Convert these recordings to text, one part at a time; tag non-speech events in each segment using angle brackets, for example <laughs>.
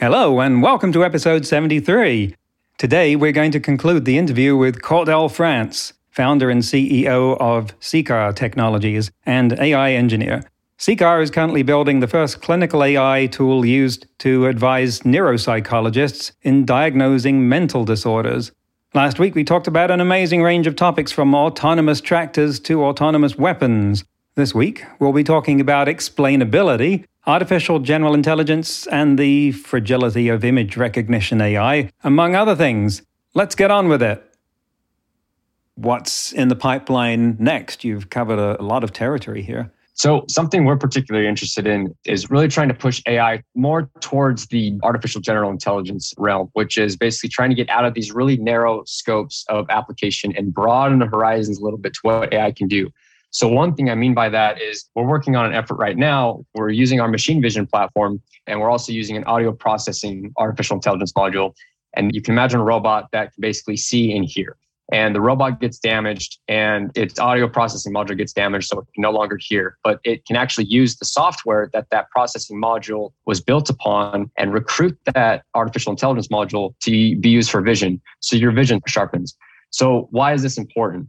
Hello, and welcome to episode 73. Today, we're going to conclude the interview with Cordell France, founder and CEO of CCAR Technologies and AI engineer. CCAR is currently building the first clinical AI tool used to advise neuropsychologists in diagnosing mental disorders. Last week, we talked about an amazing range of topics from autonomous tractors to autonomous weapons. This week, we'll be talking about explainability artificial general intelligence, and the fragility of image recognition AI, among other things. Let's get on with it. What's in the pipeline next? You've covered a, lot of territory here. So, something we're particularly interested in is really trying to push AI more towards the artificial general intelligence realm, which is basically trying to get out of these really narrow scopes of application and broaden the horizons a little bit to what AI can do. So, one thing I mean by that is we're working on an effort right now. We're using our machine vision platform, and we're also using an audio processing artificial intelligence module. And you can imagine a robot that can basically see and hear. And the robot gets damaged, and its audio processing module gets damaged, so it can no longer hear. But it can actually use the software that that processing module was built upon and recruit that artificial intelligence module to be used for vision. So your vision sharpens. So, why is this important?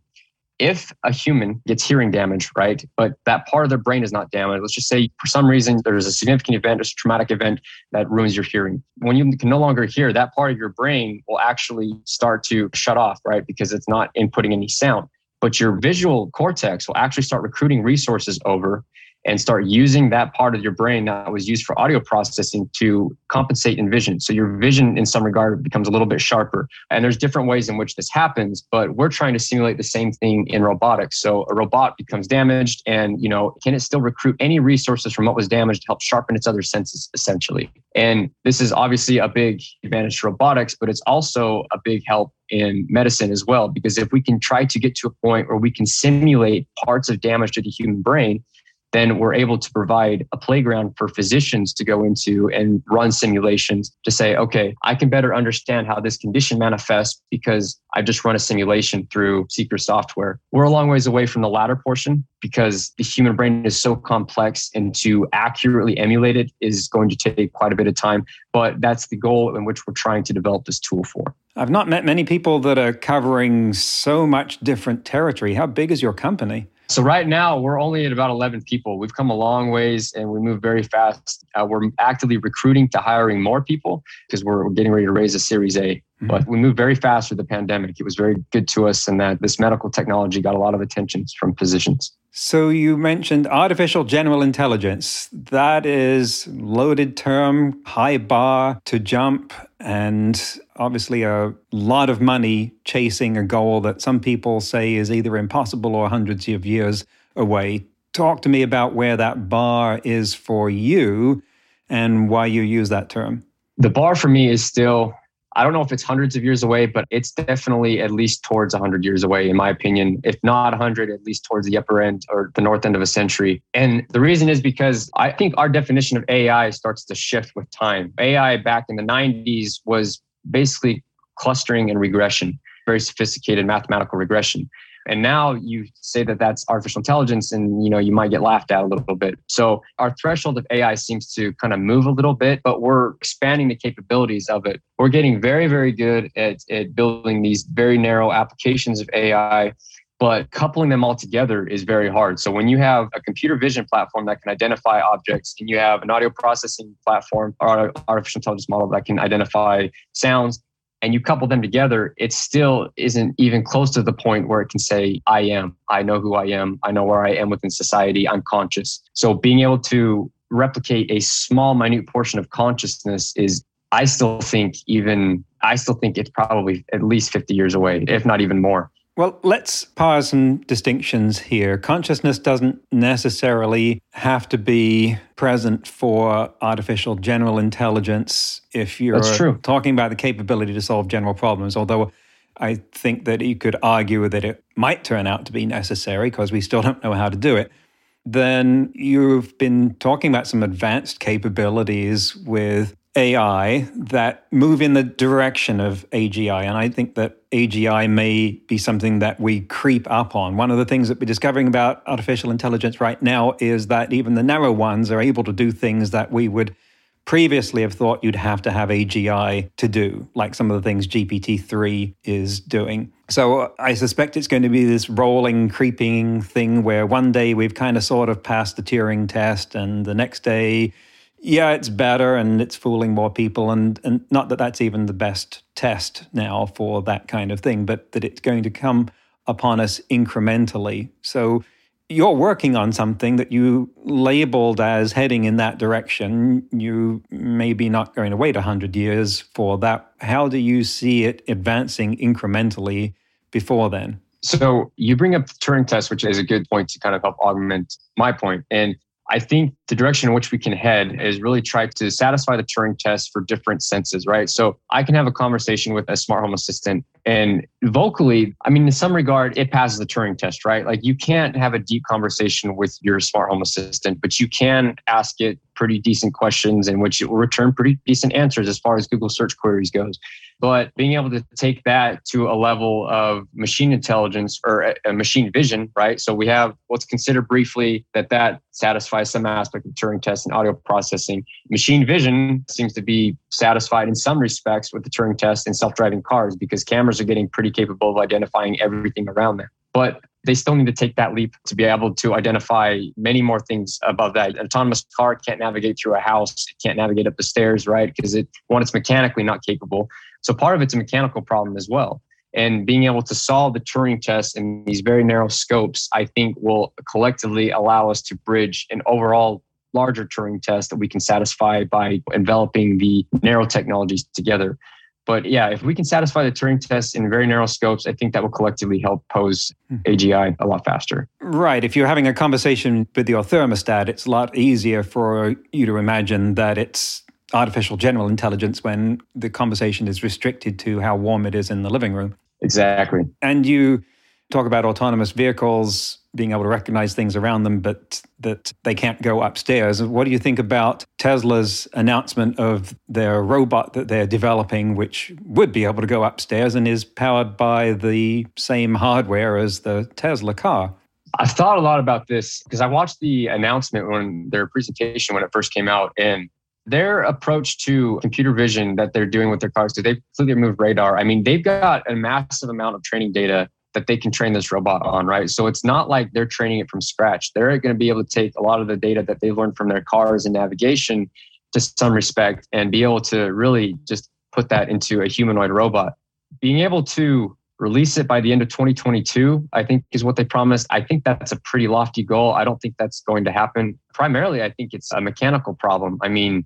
If a human gets hearing damage, right, but that part of their brain is not damaged, let's just say for some reason there's a significant event, a traumatic event that ruins your hearing. When you can no longer hear, that part of your brain will actually start to shut off, right, because it's not inputting any sound. But your visual cortex will actually start recruiting resources over and start using that part of your brain that was used for audio processing to compensate in vision. So your vision in some regard becomes a little bit sharper. And there's different ways in which this happens, but we're trying to simulate the same thing in robotics. So a robot becomes damaged and, you know, can it still recruit any resources from what was damaged to help sharpen its other senses essentially? And this is obviously a big advantage to robotics, but it's also a big help in medicine as well because if we can try to get to a point where we can simulate parts of damage to the human brain then we're able to provide a playground for physicians to go into and run simulations to say, okay, I can better understand how this condition manifests because I just run a simulation through CCAR software. We're a long ways away from the latter portion because the human brain is so complex and to accurately emulate it is going to take quite a bit of time. But that's the goal in which we're trying to develop this tool for. I've not met many people that are covering so much different territory. How big is your company? So right now we're only at about 11 people. We've come a long ways and we move very fast. Uh, we're actively recruiting to hiring more people because we're getting ready to raise a Series A. Mm-hmm. But we moved very fast with the pandemic. It was very good to us and that this medical technology got a lot of attention from physicians. So you mentioned artificial general intelligence. That is loaded term, high bar to jump and obviously a lot of money chasing a goal that some people say is either impossible or hundreds of years away. Talk to me about where that bar is for you and why you use that term. The bar for me is still I don't know if it's hundreds of years away, but it's definitely at least towards 100 years away, in my opinion. If not 100, at least towards the upper end or the north end of a century. And the reason is because I think our definition of AI starts to shift with time. AI back in the 90s was basically clustering and regression, very sophisticated mathematical regression and now you say that that's artificial intelligence and you know you might get laughed at a little bit so our threshold of ai seems to kind of move a little bit but we're expanding the capabilities of it we're getting very very good at, at building these very narrow applications of ai but coupling them all together is very hard. So when you have a computer vision platform that can identify objects and you have an audio processing platform or artificial intelligence model that can identify sounds, and you couple them together, it still isn't even close to the point where it can say, I am, I know who I am, I know where I am within society, I'm conscious. So being able to replicate a small, minute portion of consciousness is, I still think, even, I still think it's probably at least 50 years away, if not even more. Well, let's pause some distinctions here. Consciousness doesn't necessarily have to be present for artificial general intelligence if you're talking about the capability to solve general problems, although I think that you could argue that it might turn out to be necessary because we still <laughs> don't know how to do it. Then you've been talking about some advanced capabilities with AI that move in the direction of AGI. And I think that AGI may be something that we creep up on. One of the things that we're discovering about artificial intelligence right now is that even the narrow ones are able to do things that we would previously have thought you'd have to have AGI to do, like some of the things GPT 3 is doing. So I suspect it's going to be this rolling, creeping thing where one day we've kind of sort of passed the Turing test, and the next day yeah, it's better and it's fooling more people. And, and not that that's even the best test now for that kind of thing, but that it's going to come upon us incrementally. So you're working on something that you labeled as heading in that direction. You may be not going to wait 100 years for that. How do you see it advancing incrementally before then? So you bring up the Turing test, which is a good point to kind of help augment my point. And I think the direction in which we can head is really try to satisfy the Turing test for different senses, right? So I can have a conversation with a smart home assistant and vocally, I mean, in some regard, it passes the Turing test, right? Like you can't have a deep conversation with your smart home assistant, but you can ask it pretty decent questions in which it will return pretty decent answers as far as Google search queries goes. But being able to take that to a level of machine intelligence or a, machine vision, right? So we have let's consider briefly that that satisfies some aspect of Turing test and audio processing. Machine vision seems to be satisfied in some respects with the Turing test in self-driving cars because cameras are getting pretty capable of identifying everything around them. But they still need to take that leap to be able to identify many more things above that. An autonomous car can't navigate through a house, it can't navigate up the stairs, right? Because it one, it's mechanically not capable. So part of it's a mechanical problem as well. And being able to solve the Turing test in these very narrow scopes, I think will collectively allow us to bridge an overall larger Turing test that we can satisfy by enveloping the narrow technologies together. But yeah, if we can satisfy the Turing test in very narrow scopes, I think that will collectively help pose hmm. AGI a lot faster. Right. If you're having a conversation with your thermostat, it's a lot easier for you to imagine that it's artificial general intelligence when the conversation is restricted to how warm it is in the living room. Exactly. And you talk about autonomous vehicles being able to recognize things around them, but that they can't go upstairs. What do you think about Tesla's announcement of their robot that they're developing, which would be able to go upstairs and is powered by the same hardware as the Tesla car? I've thought a lot about this because I watched the announcement when their presentation when it first came out, and their approach to computer vision that they're doing with their cars, so they've completely removed radar. I mean, they've got a massive amount of training data that they can train this robot on, right? So it's not like they're training it from scratch. They're going to be able to take a lot of the data that they've learned from their cars and navigation to some respect and be able to really just put that into a humanoid robot. Being able to release it by the end of 2022, I think is what they promised. I think that's a pretty lofty goal. I don't think that's going to happen. Primarily, I think it's a mechanical problem. I mean,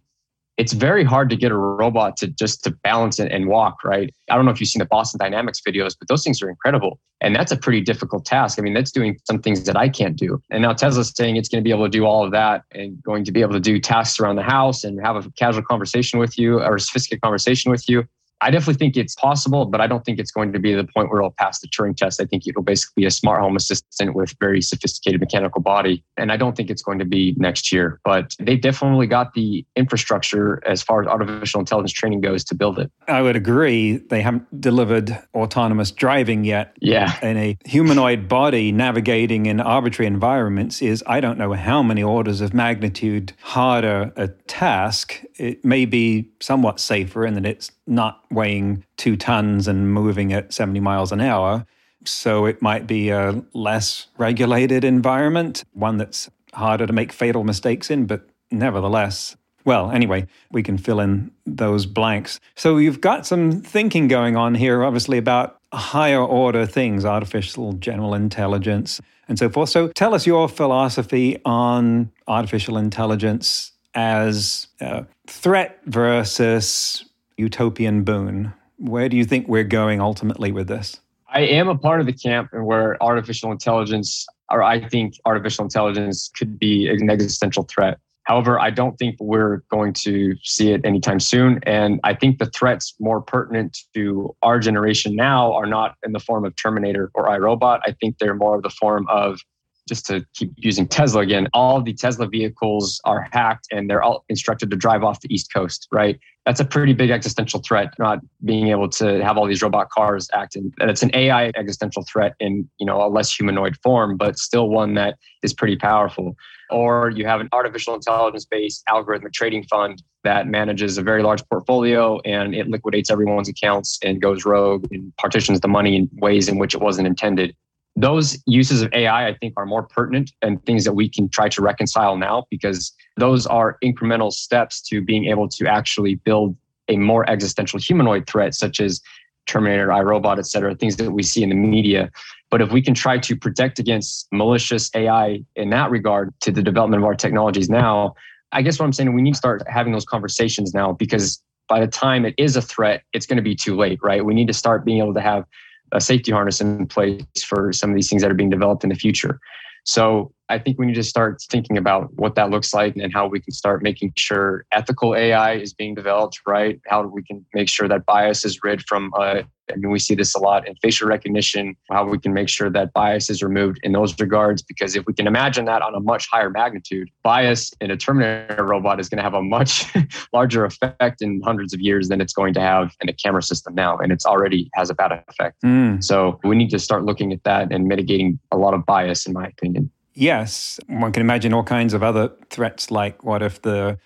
it's very hard to get a robot to just to balance and walk right? I don't know if you've seen the boston dynamics videos but those things are incredible. And that's a pretty difficult task. I mean that's doing some things that i can't do. And now tesla's saying it's going to be able to do all of that and going to be able to do tasks around the house and have a casual conversation with you or a sophisticated conversation with you I definitely think it's possible, but I don't think it's going to be the point where it'll pass the Turing test. I think it'll basically be a smart home assistant with very sophisticated mechanical body. And I don't think it's going to be next year, but they definitely got the infrastructure as far as artificial intelligence training goes to build it. I would agree. They haven't delivered autonomous driving yet. Yeah. And a humanoid body navigating in arbitrary environments is, I don't know how many orders of magnitude harder a task. It may be somewhat safer in that it's not weighing two tons and moving at 70 miles an hour. So it might be a less regulated environment, one that's harder to make fatal mistakes in, but nevertheless. Well, anyway, we can fill in those blanks. So you've got some thinking going on here, obviously, about higher order things, artificial general intelligence, and so forth. So tell us your philosophy on artificial intelligence as a threat versus utopian boon. Where do you think we're going ultimately with this? I am a part of the camp where artificial intelligence, or I think artificial intelligence could be an existential threat. However, I don't think we're going to see it anytime soon. And I think the threats more pertinent to our generation now are not in the form of Terminator or iRobot. I think they're more of the form of just to keep using Tesla again, all the Tesla vehicles are hacked and they're all instructed to drive off the East Coast, right? That's a pretty big existential threat, not being able to have all these robot cars acting. And it's an AI existential threat in, you know, a less humanoid form, but still one that is pretty powerful. Or you have an artificial intelligence based algorithmic trading fund that manages a very large portfolio and it liquidates everyone's accounts and goes rogue and partitions the money in ways in which it wasn't intended those uses of AI, I think, are more pertinent and things that we can try to reconcile now because those are incremental steps to being able to actually build a more existential humanoid threat, such as Terminator, iRobot, et cetera, things that we see in the media. But if we can try to protect against malicious AI in that regard to the development of our technologies now, I guess what I'm saying, we need to start having those conversations now because by the time it is a threat, it's going to be too late, right? We need to start being able to have a safety harness in place for some of these things that are being developed in the future. So I think we need to start thinking about what that looks like and how we can start making sure ethical AI is being developed, right? How we can make sure that bias is rid from uh, I mean, we see this a lot in facial recognition, how we can make sure that bias is removed in those regards. Because if we can imagine that on a much higher magnitude, bias in a Terminator robot is going to have a much <laughs> larger effect in hundreds of years than it's going to have in a camera system now. And it's already has a bad effect. Mm. So we need to start looking at that and mitigating a lot of bias, in my opinion. Yes, one can imagine all kinds of other threats, like what if the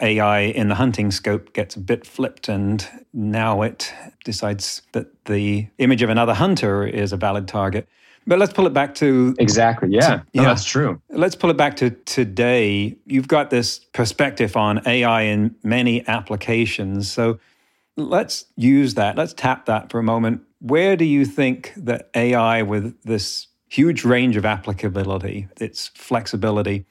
AI in the hunting scope gets a bit flipped and now it decides that the image of another hunter is a valid target. But let's pull it back to exactly, yeah, to, no, that's true. Let's pull it back to today. You've got this perspective on AI in many applications. So let's use that. Let's tap that for a moment. Where do you think that AI, with this huge range of applicability, its flexibility,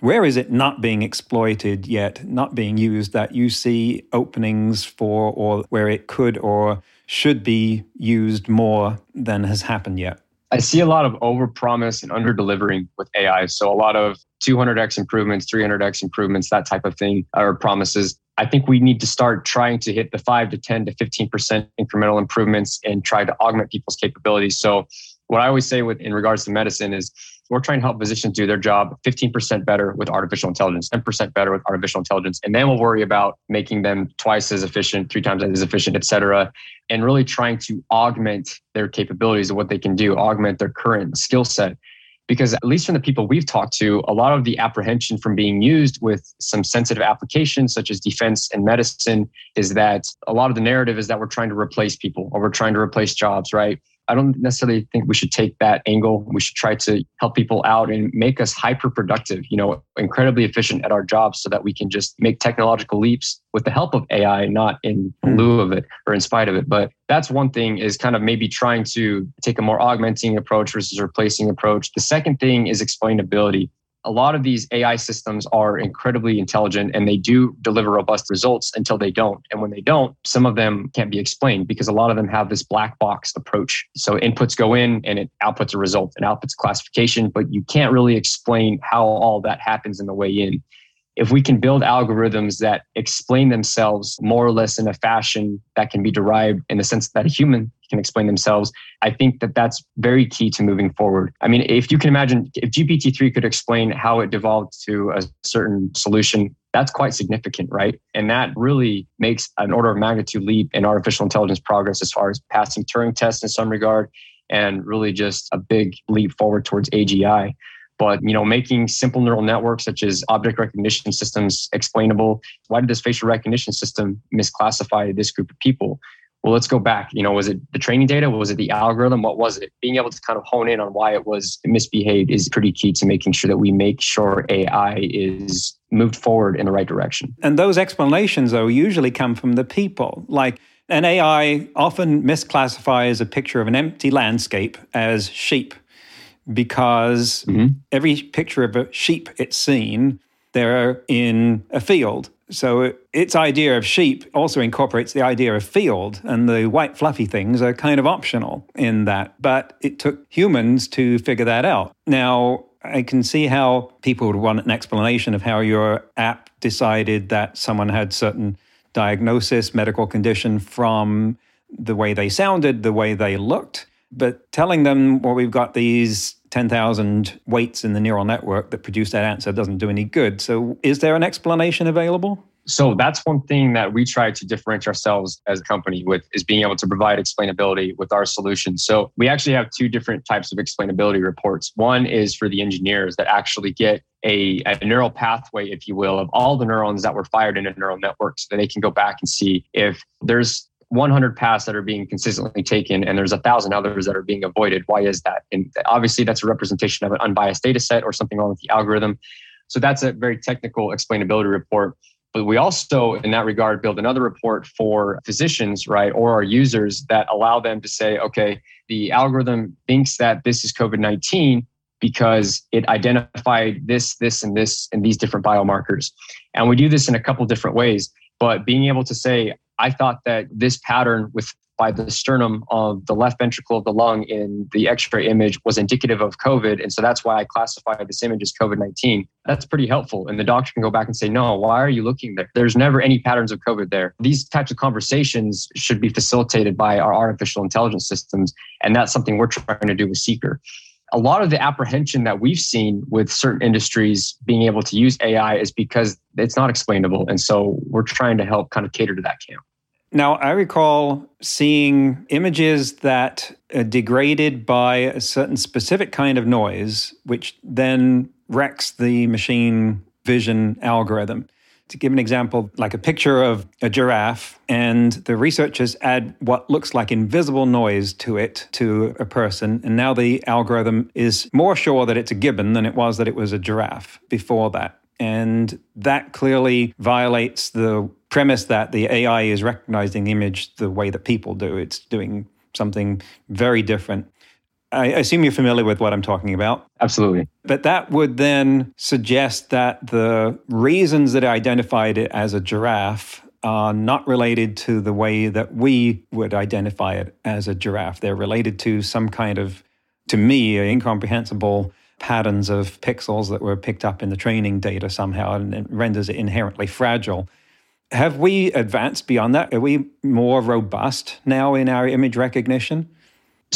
where is it not being exploited yet, not being used that you see openings for, or where it could or should be used more than has happened yet? I see a lot of overpromise and under delivering with AI. So a lot of 200x improvements, 300x improvements, that type of thing are promises. I think we need to start trying to hit the 5 to 10 to 15% incremental improvements and try to augment people's capabilities. So what I always say with in regards to medicine is we're trying to help physicians do their job 15% better with artificial intelligence, 10% better with artificial intelligence. And then we'll worry about making them twice as efficient, three times as efficient, et cetera, and really trying to augment their capabilities of what they can do, augment their current skill set. Because at least from the people we've talked to, a lot of the apprehension from being used with some sensitive applications such as defense and medicine is that a lot of the narrative is that we're trying to replace people or we're trying to replace jobs, right? I don't necessarily think we should take that angle. We should try to help people out and make us hyper productive, you know, incredibly efficient at our jobs so that we can just make technological leaps with the help of AI, not in hmm. lieu of it or in spite of it. But that's one thing is kind of maybe trying to take a more augmenting approach versus replacing approach. The second thing is explainability a lot of these AI systems are incredibly intelligent and they do deliver robust results until they don't. And when they don't, some of them can't be explained because a lot of them have this black box approach. So inputs go in and it outputs a result and outputs classification, but you can't really explain how all that happens in the way in if we can build algorithms that explain themselves more or less in a fashion that can be derived in the sense that a human can explain themselves, I think that that's very key to moving forward. I mean, if you can imagine if GPT-3 could explain how it devolved to a certain solution, that's quite significant, right? And that really makes an order of magnitude leap in artificial intelligence progress as far as passing Turing tests in some regard and really just a big leap forward towards AGI but you know making simple neural networks such as object recognition systems explainable why did this facial recognition system misclassify this group of people well let's go back. You know was it the training data? Was it the algorithm? What was it? Being able to kind of hone in on why it was misbehaved is pretty key to making sure that we make sure ai is moved forward in the right direction. And those explanations though usually come from the people. Like an ai often misclassifies a picture of an empty landscape as sheep because mm-hmm. every picture of a sheep it's seen, they're in a field. So uh, its idea of sheep also incorporates the idea of field, and the white fluffy things are kind of optional in that. But it took humans to figure that out. Now, I can see how people would want an explanation of how your app decided that someone had certain diagnosis, medical condition from the way they sounded, the way they looked. But telling them, well, we've got these 10,000 weights in the neural network that produce that answer doesn't do any good. So, is there an explanation available? So that's one thing that we try to differentiate ourselves as a company with is being able to provide explainability with our solution. So we actually have two different types of explainability reports. One is for the engineers that actually get a, a neural pathway, if you will, of all the neurons that were fired in a neural network so that they can go back and see if there's 100 paths that are being consistently taken and there's a thousand others that are being avoided. Why is that? And obviously that's a representation of an unbiased data set or something wrong with the algorithm. So that's a very technical explainability report. But we also in that regard build another report for physicians right or our users that allow them to say okay the algorithm thinks that this is covid-19 because it identified this this and this and these different biomarkers. And we do this in a couple different ways but being able to say I thought that this pattern with by the sternum of the left ventricle of the lung in the x-ray image was indicative of COVID. And so that's why I classified this image as COVID-19. That's pretty helpful. And the doctor can go back and say, no, why are you looking there? There's never any patterns of COVID there. These types of conversations should be facilitated by our artificial intelligence systems. And that's something we're trying to do with Seeker a lot of the apprehension that we've seen with certain industries being able to use AI is because it's not explainable. And so we're trying to help kind of cater to that camp. Now, I recall seeing images that are degraded by a certain specific kind of noise, which then wrecks the machine vision algorithm. To give an example, like a picture of a giraffe, and the researchers add what looks like invisible noise to it to a person. And now the algorithm is more sure that it's a gibbon than it was that it was a giraffe before that. And that clearly violates the premise that the AI is recognizing the image the way that people do. It's doing something very different. I assume you're familiar with what I'm talking about. Absolutely. But that would then suggest that the reasons that I identified it as a giraffe are not related to the way that we would identify it as a giraffe. They're related to some kind of, to me, incomprehensible patterns of pixels that were picked up in the training data somehow, and it renders it inherently fragile. Have we advanced beyond that? Are we more robust now in our image recognition?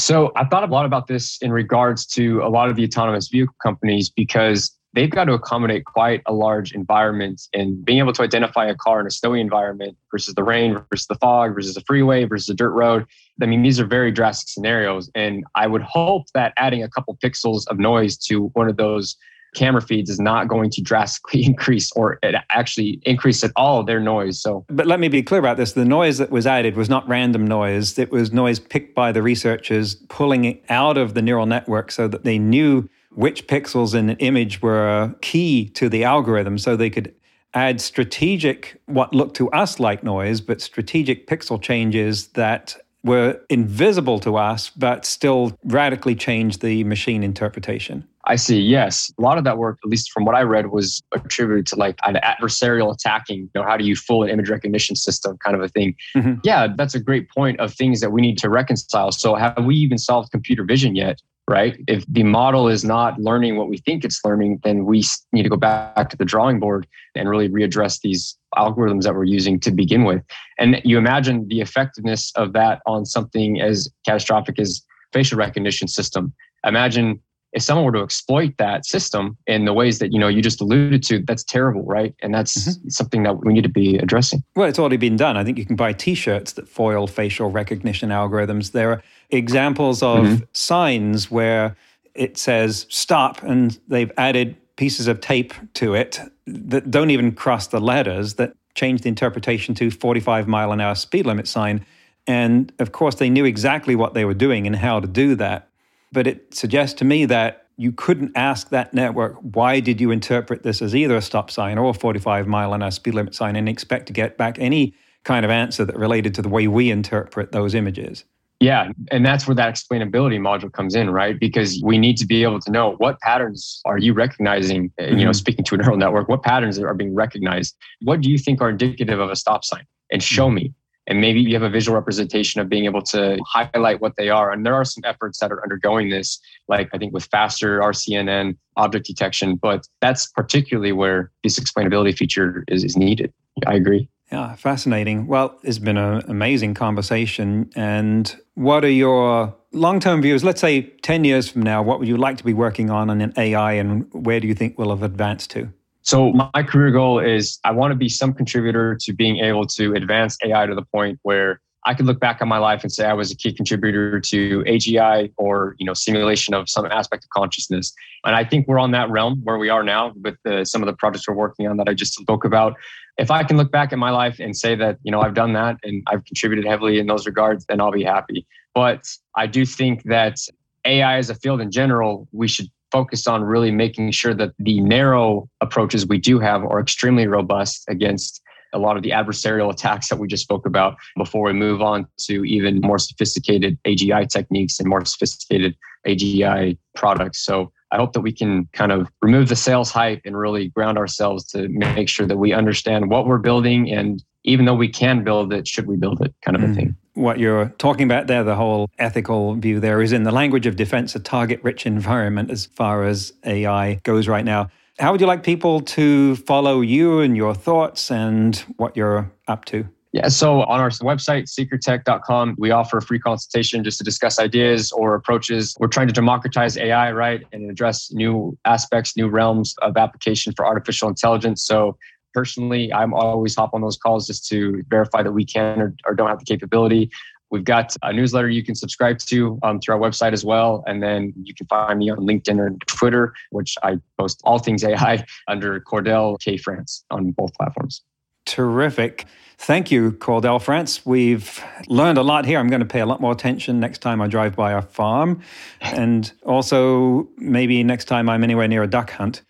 So I thought a lot about this in regards to a lot of the autonomous vehicle companies because they've got to accommodate quite a large environment and being able to identify a car in a snowy environment versus the rain versus the fog versus the freeway versus a dirt road. I mean, these are very drastic scenarios. And I would hope that adding a couple pixels of noise to one of those camera feeds is not going to drastically <laughs> increase or actually increase at all their noise. So, but let me be clear about this: the noise that was added was not random noise; it was noise picked by the researchers, pulling it out of the neural network so that they knew which pixels in an image were key to the algorithm, so they could add strategic, what looked to us like noise, but strategic pixel changes that were invisible to us, but still radically changed the machine interpretation. I see. Yes. A lot of that work, at least from what I read, was attributed to like an adversarial attacking, you know, how do you fool an image recognition system kind of a thing. Mm-hmm. Yeah, that's a great point of things that we need to reconcile. So have we even solved computer vision yet? Right. If the model is not learning what we think it's learning, then we need to go back to the drawing board and really readdress these algorithms that we're using to begin with. And you imagine the effectiveness of that on something as catastrophic as facial recognition system. Imagine if someone were to exploit that system in the ways that you know you just alluded to that's terrible right? And that's mm-hmm. something that we need to be addressing. Well it's already been done. I think you can buy t-shirts that foil facial recognition algorithms. There are examples of mm-hmm. signs where it says stop and they've added pieces of tape to it that don't even cross the letters that change the interpretation to 45 mile an hour speed limit sign. And of course they knew exactly what they were doing and how to do that but it suggests to me that you couldn't ask that network, why did you interpret this as either a stop sign or a 45 mile an hour speed limit sign and expect to get back any kind of answer that related to the way we interpret those images. Yeah, and that's where that explainability module comes in, right? Because we need to be able to know what patterns are you recognizing, mm-hmm. you know, mm-hmm. speaking to a neural network, what patterns are being recognized? What do you think are indicative of a stop sign? And show mm-hmm. me. And maybe you have a visual representation of being able to highlight what they are. And there are some efforts that are undergoing this, like I think with faster RCNN object detection, but that's particularly where this explainability feature is, is needed. I agree. Yeah, fascinating. Well, it's been an amazing conversation. And what are your long term views? Let's say 10 years from now, what would you like to be working on in AI and where do you think we'll have advanced to? So, my career goal is I want to be some contributor to being able to advance AI to the point where I could look back on my life and say I was a key contributor to AGI or you know simulation of some aspect of consciousness. And I think we're on that realm where we are now with the, some of the projects we're working on that I just spoke about if I can look back at my life and say that, you know, I've done that and I've contributed heavily in those regards, then I'll be happy. But I do think that AI as a field in general, we should focus on really making sure that the narrow approaches we do have are extremely robust against a lot of the adversarial attacks that we just spoke about before we move on to even more sophisticated AGI techniques and more sophisticated AGI products. So I hope that we can kind of remove the sales hype and really ground ourselves to make sure that we understand what we're building and even though we can build it, should we build it kind of mm. a thing. What you're talking about there, the whole ethical view there is in the language of defense, a target rich environment as far as AI goes right now. How would you like people to follow you and your thoughts and what you're up to? Yeah, so on our website, seekertech.com, we offer a free consultation just to discuss ideas or approaches. We're trying to democratize AI, right, and address new aspects, new realms of application for artificial intelligence. So personally, I'm always hop on those calls just to verify that we can or, or don't have the capability. We've got a newsletter you can subscribe to um, through our website as well. And then you can find me on LinkedIn or Twitter, which I post all things AI under Cordell K France on both platforms. Terrific. Thank you, Cordell France. We've learned a lot here. I'm going to pay a lot more attention next time I drive by a farm, and also maybe next time I'm anywhere near a duck hunt.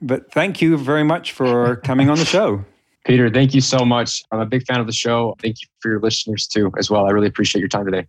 But thank you very much for coming on the show. <laughs> Peter, thank you so much. I'm a big fan of the show. Thank you for your listeners too, as well. I really appreciate your time today.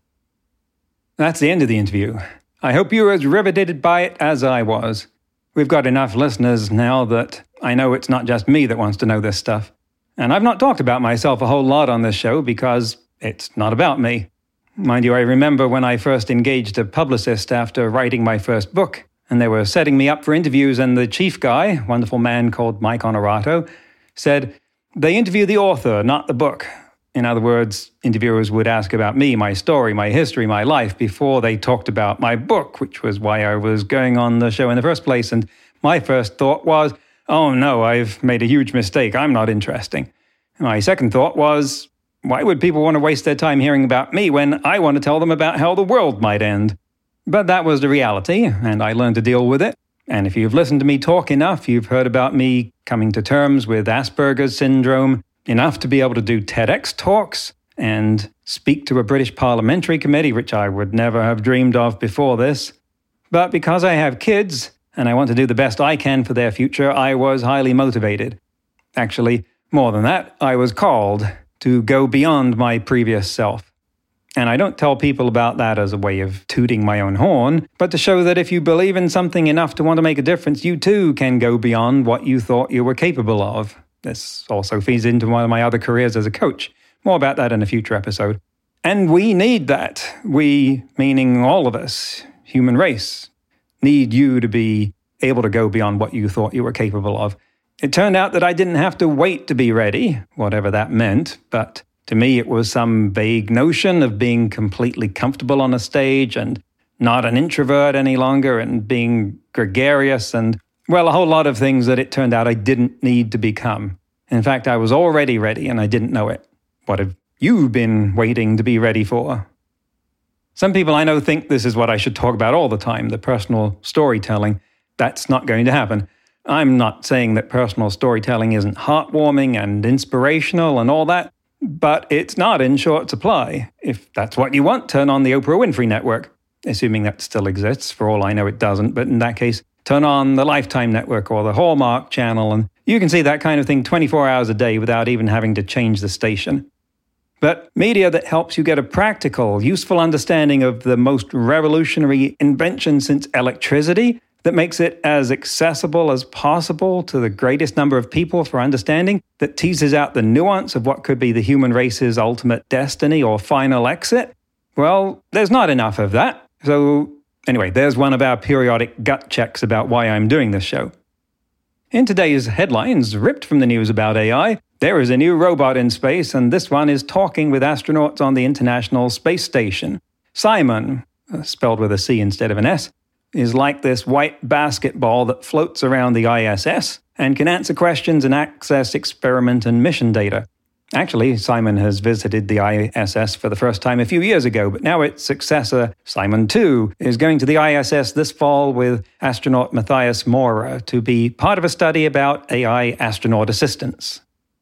That's the end of the interview. I hope you were as riveted by it as I was. We've got enough listeners now that I know it's not just me that wants to know this stuff. And I've not talked about myself a whole lot on this show because it's not about me. Mind you, I remember when I first engaged a publicist after writing my first book, and they were setting me up for interviews, and the chief guy, wonderful man called Mike Honorato, said, They interview the author, not the book. In other words, interviewers would ask about me, my story, my history, my life before they talked about my book, which was why I was going on the show in the first place. And my first thought was, oh no, I've made a huge mistake. I'm not interesting. My second thought was, why would people want to waste their time hearing about me when I want to tell them about how the world might end? But that was the reality, and I learned to deal with it. And if you've listened to me talk enough, you've heard about me coming to terms with Asperger's syndrome, enough to be able to do TEDx talks and speak to a British parliamentary committee, which I would never have dreamed of before this. But because I have kids, and I want to do the best I can for their future, I was highly motivated. Actually, more than that, I was called to go beyond my previous self. And I don't tell people about that as a way of tooting my own horn, but to show that if you believe in something enough to want to make a difference, you too can go beyond what you thought you were capable of. This also feeds into one of my other careers as a coach. More about that in a future episode. And we need that. We, meaning all of us, human race, need you to be able to go beyond what you thought you were capable of. It turned out that I didn't have to wait to be ready, whatever that meant, but to me it was some vague notion of being completely comfortable on a stage and not an introvert any longer and being gregarious and, well, a whole lot of things that it turned out I didn't need to become. In fact, I was already ready and I didn't know it. What have you been waiting to be ready for? Some people I know think this is what I should talk about all the time the personal storytelling. That's not going to happen. I'm not saying that personal storytelling isn't heartwarming and inspirational and all that, but it's not in short supply. If that's what you want, turn on the Oprah Winfrey Network. Assuming that still exists, for all I know it doesn't, but in that case, turn on the Lifetime Network or the Hallmark Channel, and you can see that kind of thing 24 hours a day without even having to change the station. but media that helps you get a practical, useful understanding of the most revolutionary invention since electricity, that makes it as accessible as possible to the greatest number of people for understanding, that teases out the nuance of what could be the human race's ultimate destiny or final exit. Well, there's not enough of that. So, anyway, there's one of our periodic gut checks about why I'm doing this show. In today's headlines, ripped from the news about AI, there is a new robot in space, and this one is talking with astronauts on the International Space Station. CIMON, uh, spelled with a C instead of an S, is like this white basketball that floats around the ISS and can answer questions and access experiment and mission data. Actually, CIMON has visited the ISS for the first time a few years ago, but now its successor, CIMON 2, is going to the ISS this fall with astronaut Matthias Maurer to be part of a study about AI astronaut assistance.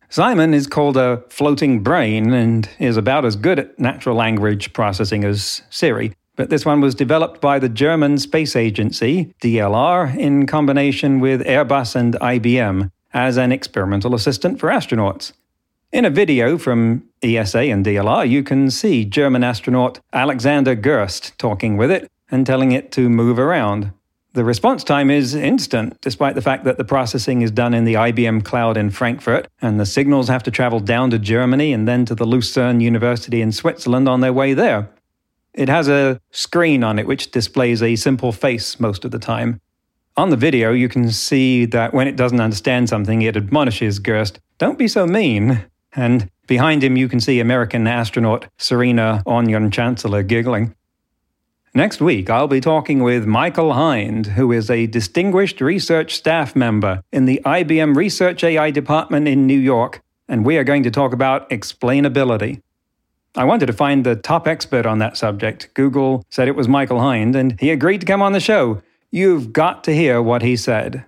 CIMON is called a floating brain and is about as good at natural language processing as Siri, but this one was developed by the German Space Agency, DLR, in combination with Airbus and IBM as an experimental assistant for astronauts. In a video from ESA and DLR, you can see German astronaut Alexander Gerst talking with it and telling it to move around. The response time is instant, despite the fact that the processing is done in the IBM cloud in Frankfurt, and the signals have to travel down to Germany and then to the Lucerne University in Switzerland on their way there. It has a screen on it which displays a simple face most of the time. On the video, you can see that when it doesn't understand something, it admonishes Gerst, Don't be so mean. And behind him, you can see American astronaut Serena Auñón Chancellor giggling. Next week, I'll be talking with Michael Hind, who is a distinguished research staff member in the IBM Research AI department in New York, and we are going to talk about explainability. I wanted to find the top expert on that subject. Google said it was Michael Hind, and he agreed to come on the show. You've got to hear what he said.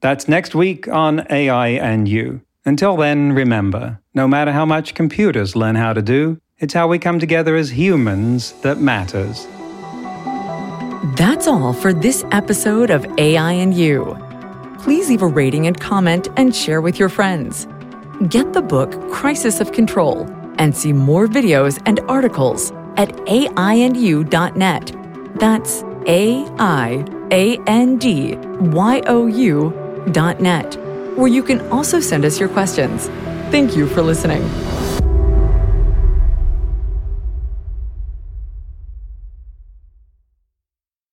That's next week on AI and You. Until then, remember no matter how much computers learn how to do, it's how we come together as humans that matters. That's all for this episode of AI and You. Please leave a rating and comment and share with your friends. Get the book Crisis of Control and see more videos and articles at aiandyou.net. That's A I A N D Y O U dot net, where you can also send us your questions. Thank you for listening.